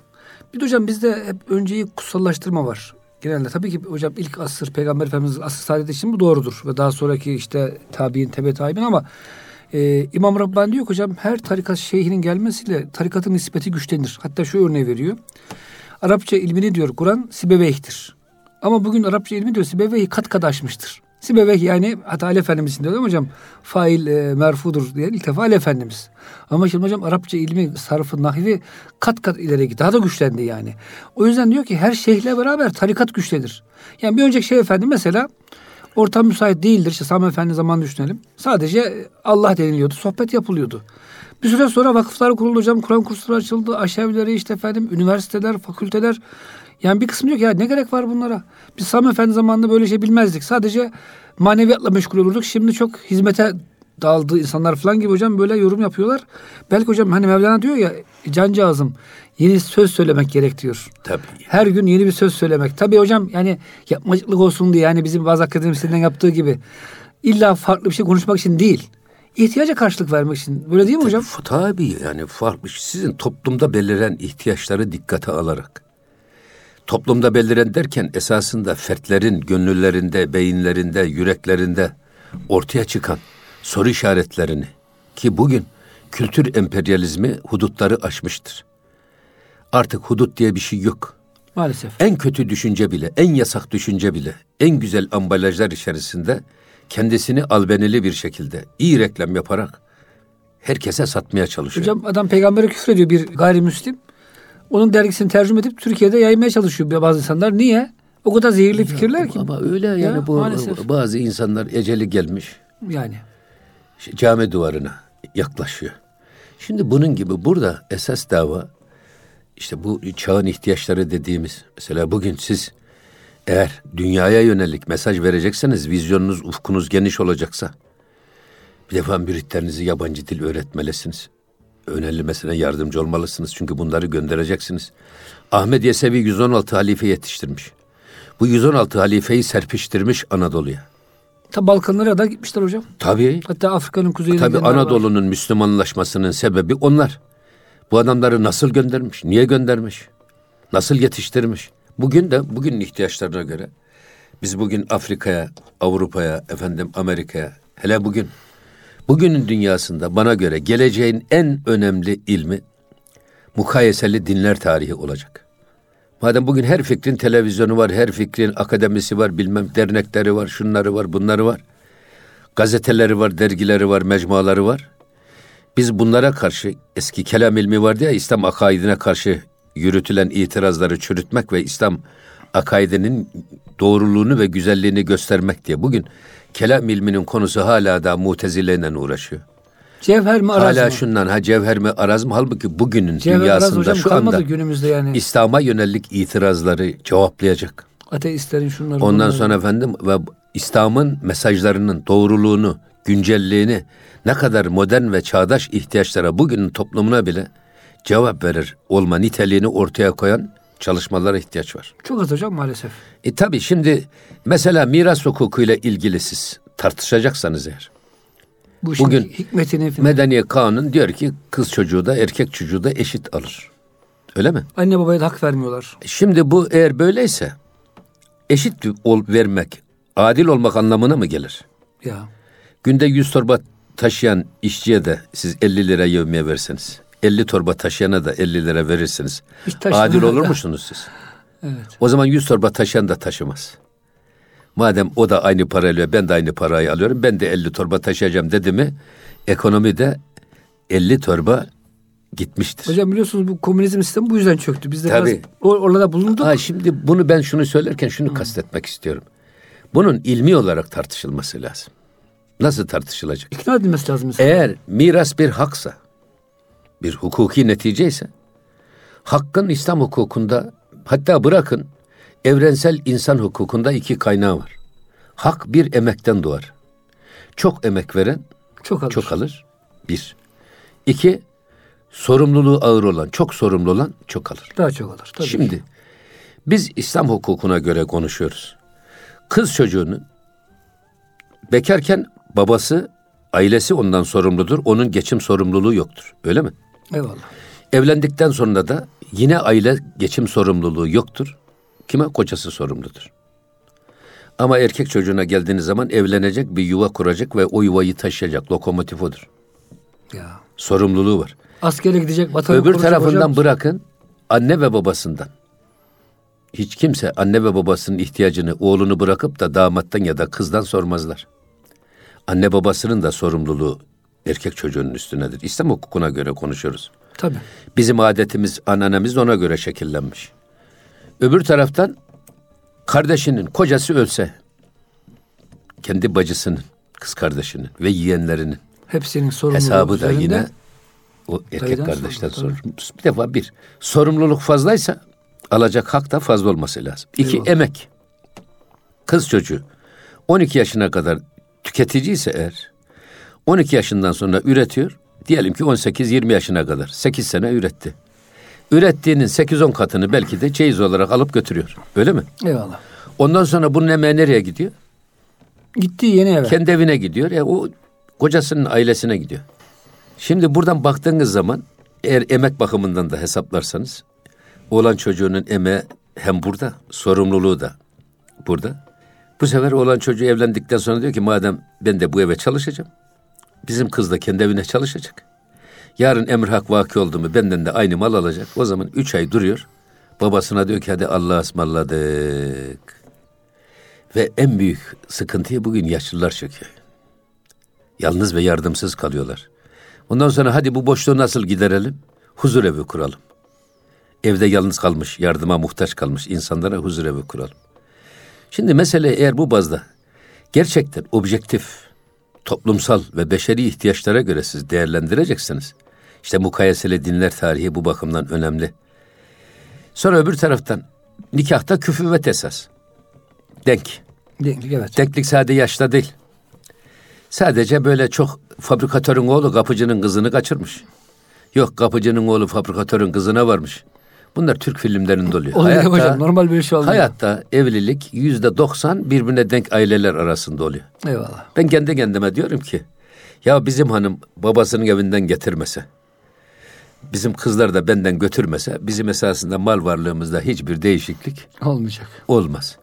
Bir de hocam bizde hep önceyi kutsallaştırma var. Genelde tabii ki hocam ilk asır peygamber efendimiz asır saadeti için bu doğrudur. Ve daha sonraki işte tabi'in tebe tabi'in ama e, İmam Rabbani diyor ki hocam her tarikat şeyhinin gelmesiyle tarikatın nispeti güçlenir. Hatta şu örneği veriyor. Arapça ilmini diyor Kur'an Sibeveyh'tir. Ama bugün Arapça ilmi diyor Sibeveyh kat kat aşmıştır. Sibeveyh yani hatta Ali Efendimiz için diyor hocam? Fail e, merfudur diye ilk defa Ali Efendimiz. Ama şimdi hocam Arapça ilmi, sarfı, nahvi kat kat ileri gitti. Daha da güçlendi yani. O yüzden diyor ki her şeyhle beraber tarikat güçlenir. Yani bir önceki şeyh efendi mesela ortam müsait değildir. İşte Sami Efendi zamanını düşünelim. Sadece Allah deniliyordu, sohbet yapılıyordu. Bir süre sonra vakıflar kuruldu hocam, Kur'an kursları açıldı, aşevleri işte efendim, üniversiteler, fakülteler. Yani bir kısmı diyor ki ya ne gerek var bunlara? Biz Sami Efendi zamanında böyle şey bilmezdik. Sadece maneviyatla meşgul olurduk. Şimdi çok hizmete dağıldı insanlar falan gibi hocam böyle yorum yapıyorlar. Belki hocam hani Mevlana diyor ya cancağızım yeni söz söylemek gerek diyor. Tabii. Her gün yeni bir söz söylemek. Tabii hocam yani yapmacıklık olsun diye yani bizim bazı akademisyenlerin yaptığı gibi illa farklı bir şey konuşmak için değil. ihtiyaca karşılık vermek için. Böyle değil mi hocam? Tabii yani farklı. Sizin toplumda beliren ihtiyaçları dikkate alarak. Toplumda beliren derken esasında fertlerin gönüllerinde, beyinlerinde, yüreklerinde ortaya çıkan soru işaretlerini ki bugün kültür emperyalizmi hudutları aşmıştır. Artık hudut diye bir şey yok. Maalesef. En kötü düşünce bile, en yasak düşünce bile, en güzel ambalajlar içerisinde kendisini albenili bir şekilde iyi reklam yaparak herkese satmaya çalışıyor. Hocam adam peygambere küfür ediyor bir gayrimüslim. Onun dergisini tercüme edip Türkiye'de yaymaya çalışıyor bazı insanlar. Niye? O kadar zehirli fikirler ki. Ama öyle yani Ya, bu maalesef. bazı insanlar eceli gelmiş Yani. cami duvarına yaklaşıyor. Şimdi bunun gibi burada esas dava işte bu çağın ihtiyaçları dediğimiz mesela bugün siz eğer dünyaya yönelik mesaj verecekseniz vizyonunuz, ufkunuz geniş olacaksa bir defa müritlerinizi yabancı dil öğretmelisiniz. Önerilmesine yardımcı olmalısınız çünkü bunları göndereceksiniz. Ahmet Yesevi 116 halife yetiştirmiş. Bu 116 halifeyi serpiştirmiş Anadolu'ya. Ta Balkanlara da gitmişler hocam. Tabii Hatta Afrika'nın kuzeyinde. Tabii. Anadolu'nun Müslümanlaşmasının sebebi onlar. Bu adamları nasıl göndermiş? Niye göndermiş? Nasıl yetiştirmiş? Bugün de bugünün ihtiyaçlarına göre biz bugün Afrika'ya, Avrupa'ya, efendim Amerika'ya hele bugün bugünün dünyasında bana göre geleceğin en önemli ilmi mukayeseli dinler tarihi olacak. Madem bugün her fikrin televizyonu var, her fikrin akademisi var, bilmem dernekleri var, şunları var, bunları var. Gazeteleri var, dergileri var, mecmuaları var. Biz bunlara karşı eski kelam ilmi vardı ya İslam akaidine karşı yürütülen itirazları çürütmek ve İslam akaidinin doğruluğunu ve güzelliğini göstermek diye. Bugün kelam ilminin konusu hala da mutezileyle uğraşıyor. Cevher mi araz hala mı? şundan ha cevher mi araz mı? Halbuki bugünün Cevher dünyasında hocam şu anda günümüzde yani. İslam'a yönelik itirazları cevaplayacak. Ateistlerin şunları. Ondan bunları. sonra efendim ve İslam'ın mesajlarının doğruluğunu, güncelliğini ne kadar modern ve çağdaş ihtiyaçlara bugünün toplumuna bile cevap verir olma niteliğini ortaya koyan çalışmalara ihtiyaç var. Çok az hocam maalesef. E tabi şimdi mesela miras hukukuyla ilgili siz tartışacaksanız eğer. Bu Bugün hikmetini falan. Medeni kanun diyor ki kız çocuğu da erkek çocuğu da eşit alır. Öyle mi? Anne babaya da hak vermiyorlar. Şimdi bu eğer böyleyse eşit ol vermek, adil olmak anlamına mı gelir? Ya. Günde 100 torba taşıyan işçiye de siz 50 lira yevmiye verseniz, 50 torba taşıyana da 50 lira verirsiniz. Adil olur musunuz siz? Evet. O zaman 100 torba taşıyan da taşımaz. Madem o da aynı parayla ben de aynı parayı alıyorum, ben de 50 torba taşıyacağım dedi mi, ekonomide 50 torba gitmiştir. Hocam biliyorsunuz bu komünizm sistemi bu yüzden çöktü. Biz de Tabii. biraz or- orada bulunduk. Ha şimdi bunu ben şunu söylerken şunu kastetmek istiyorum. Bunun ilmi olarak tartışılması lazım. Nasıl tartışılacak? İkna edilmesi lazım. mesela. Eğer miras bir haksa, bir hukuki netice ise, hakkın İslam hukukunda, hatta bırakın evrensel insan hukukunda iki kaynağı var. Hak bir emekten doğar. Çok emek veren çok alır. çok alır. Bir. İki, sorumluluğu ağır olan, çok sorumlu olan çok alır. Daha çok alır. Tabii. Şimdi biz İslam hukukuna göre konuşuyoruz. Kız çocuğunun bekarken babası, ailesi ondan sorumludur. Onun geçim sorumluluğu yoktur. Öyle mi? Eyvallah. Evlendikten sonra da yine aile geçim sorumluluğu yoktur. Kime? Kocası sorumludur. Ama erkek çocuğuna geldiğiniz zaman evlenecek, bir yuva kuracak ve o yuvayı taşıyacak. Lokomotif odur. Ya. Sorumluluğu var. Askere gidecek, vatanı Öbür tarafından hocam. bırakın anne ve babasından. Hiç kimse anne ve babasının ihtiyacını oğlunu bırakıp da damattan ya da kızdan sormazlar. Anne babasının da sorumluluğu erkek çocuğunun üstünedir. İslam hukukuna göre konuşuyoruz. Tabii. Bizim adetimiz, ananemiz ona göre şekillenmiş. Öbür taraftan kardeşinin kocası ölse, kendi bacısının, kız kardeşinin ve yeğenlerinin Hepsinin sorumluluğu hesabı da yine o erkek sorumlu, sorur. Bir defa bir, sorumluluk fazlaysa alacak hak da fazla olması lazım. İki, Eyvallah. emek. Kız çocuğu 12 yaşına kadar tüketiciyse eğer 12 yaşından sonra üretiyor. Diyelim ki 18-20 yaşına kadar 8 sene üretti. Ürettiğinin 8-10 katını belki de çeyiz olarak alıp götürüyor. Öyle mi? Eyvallah. Ondan sonra bunun emeği nereye gidiyor? Gittiği yeni eve. Kendi evine gidiyor. E o kocasının ailesine gidiyor. Şimdi buradan baktığınız zaman eğer emek bakımından da hesaplarsanız oğlan çocuğunun emeği hem burada sorumluluğu da burada. Bu sefer oğlan çocuğu evlendikten sonra diyor ki madem ben de bu eve çalışacağım. Bizim kız da kendi evine çalışacak. Yarın emir hak vaki oldu mu benden de aynı mal alacak. O zaman üç ay duruyor. Babasına diyor ki hadi Allah'a ısmarladık. Ve en büyük sıkıntıyı bugün yaşlılar çekiyor. Yalnız ve yardımsız kalıyorlar. Ondan sonra hadi bu boşluğu nasıl giderelim? Huzur evi kuralım. Evde yalnız kalmış, yardıma muhtaç kalmış insanlara huzur evi kuralım. Şimdi mesele eğer bu bazda gerçekten objektif, toplumsal ve beşeri ihtiyaçlara göre siz değerlendireceksiniz. İşte mukayeseli dinler tarihi bu bakımdan önemli. Sonra öbür taraftan nikahta küfüvet esas. Denk. Denklik evet. Denklik sadece yaşta değil. Sadece böyle çok fabrikatörün oğlu kapıcının kızını kaçırmış. Yok kapıcının oğlu fabrikatörün kızına varmış. Bunlar Türk filmlerinde oluyor. Oluyor hocam normal bir şey olmuyor. Hayatta evlilik yüzde doksan birbirine denk aileler arasında oluyor. Eyvallah. Ben kendi kendime diyorum ki ya bizim hanım babasının evinden getirmese, bizim kızlar da benden götürmese bizim esasında mal varlığımızda hiçbir değişiklik Olmayacak. olmaz.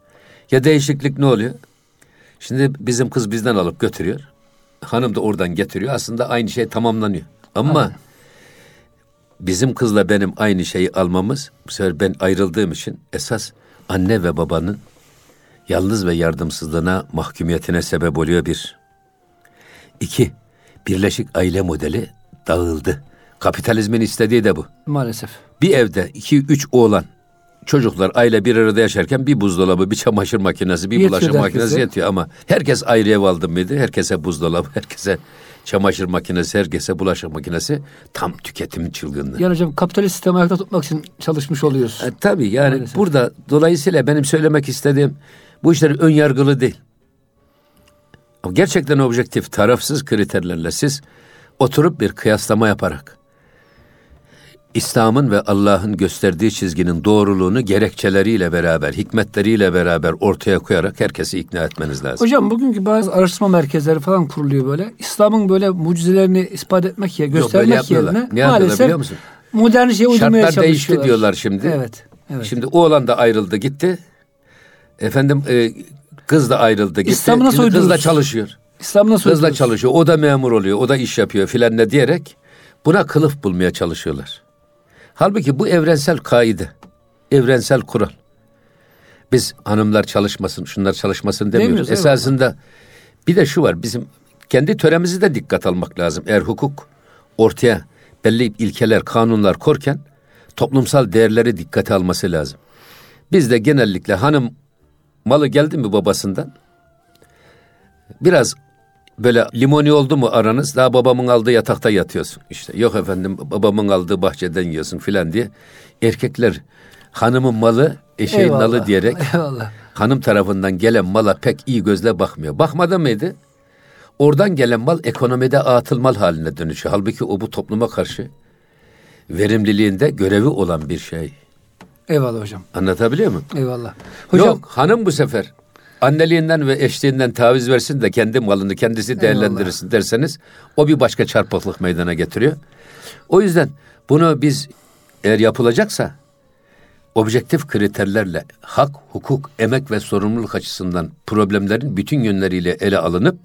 Ya değişiklik ne oluyor? Şimdi bizim kız bizden alıp götürüyor. Hanım da oradan getiriyor. Aslında aynı şey tamamlanıyor. Ama Aynen. Bizim kızla benim aynı şeyi almamız bu sefer ben ayrıldığım için esas anne ve babanın yalnız ve yardımsızlığına mahkumiyetine sebep oluyor bir. İki, birleşik aile modeli dağıldı. Kapitalizmin istediği de bu. Maalesef. Bir evde iki üç oğlan çocuklar aile bir arada yaşarken bir buzdolabı, bir çamaşır makinesi, bir bulaşık herkese. makinesi yetiyor ama herkes ayrı ev aldı mıydı? Herkese buzdolabı, herkese çamaşır makinesi, herkese bulaşık makinesi tam tüketim çılgınlığı. Yani hocam kapitalist sistemi ayakta tutmak için çalışmış oluyoruz. E, tabii yani Maalesef. burada dolayısıyla benim söylemek istediğim bu işler ön yargılı değil. Ama gerçekten objektif, tarafsız kriterlerle siz oturup bir kıyaslama yaparak İslam'ın ve Allah'ın gösterdiği çizginin doğruluğunu gerekçeleriyle beraber, hikmetleriyle beraber ortaya koyarak herkesi ikna etmeniz lazım. Hocam bugünkü bazı araştırma merkezleri falan kuruluyor böyle. İslam'ın böyle mucizelerini ispat etmek böyle göstermek yapmıyorlar. yerine Ne maalesef biliyor musun? modern şeye uydurmaya Şartlar değişti diyorlar şimdi. Evet. evet. Şimdi oğlan da ayrıldı gitti. Efendim e, kız da ayrıldı gitti. İslam'ı nasıl Şimdi kız da uydururuz? çalışıyor. İslam nasıl Kızla uydururuz? çalışıyor. O da memur oluyor. O da iş yapıyor filan ne diyerek buna kılıf bulmaya çalışıyorlar. Halbuki bu evrensel kaide. Evrensel kural. Biz hanımlar çalışmasın, şunlar çalışmasın demiyoruz. Demiyoruz. Esasında bir de şu var. Bizim kendi töremizi de dikkat almak lazım. Eğer hukuk ortaya belli ilkeler, kanunlar korken toplumsal değerleri dikkate alması lazım. Biz de genellikle hanım malı geldi mi babasından biraz böyle limoni oldu mu aranız daha babamın aldığı yatakta yatıyorsun işte. Yok efendim babamın aldığı bahçeden yiyorsun filan diye. Erkekler hanımın malı eşeğin Eyvallah. nalı diyerek Eyvallah. hanım tarafından gelen mala pek iyi gözle bakmıyor. Bakmadı mıydı? Oradan gelen mal ekonomide atıl mal haline dönüşüyor. Halbuki o bu topluma karşı verimliliğinde görevi olan bir şey. Eyvallah hocam. Anlatabiliyor muyum? Eyvallah. Hocam Yok hanım bu sefer anneliğinden ve eşliğinden taviz versin de kendi malını kendisi değerlendirirsin derseniz o bir başka çarpıklık meydana getiriyor. O yüzden bunu biz eğer yapılacaksa objektif kriterlerle hak, hukuk, emek ve sorumluluk açısından problemlerin bütün yönleriyle ele alınıp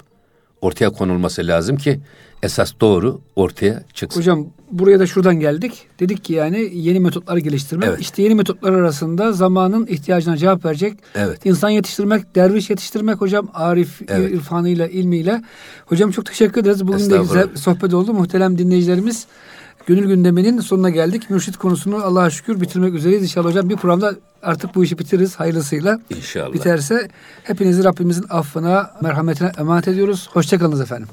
ortaya konulması lazım ki esas doğru ortaya çıksın. Hocam buraya da şuradan geldik. Dedik ki yani yeni metotlar geliştirmek. Evet. İşte yeni metotlar arasında zamanın ihtiyacına cevap verecek. Evet. İnsan yetiştirmek, derviş yetiştirmek hocam. Arif Evet. irfanıyla, ilmiyle. Hocam çok teşekkür ederiz. Bugün de güzel sohbet oldu. Muhterem dinleyicilerimiz. Gönül gündeminin sonuna geldik. Mürşit konusunu Allah'a şükür bitirmek üzereyiz. İnşallah hocam bir programda artık bu işi bitiririz hayırlısıyla. İnşallah. Biterse hepinizi Rabbimizin affına, merhametine emanet ediyoruz. Hoşçakalınız efendim.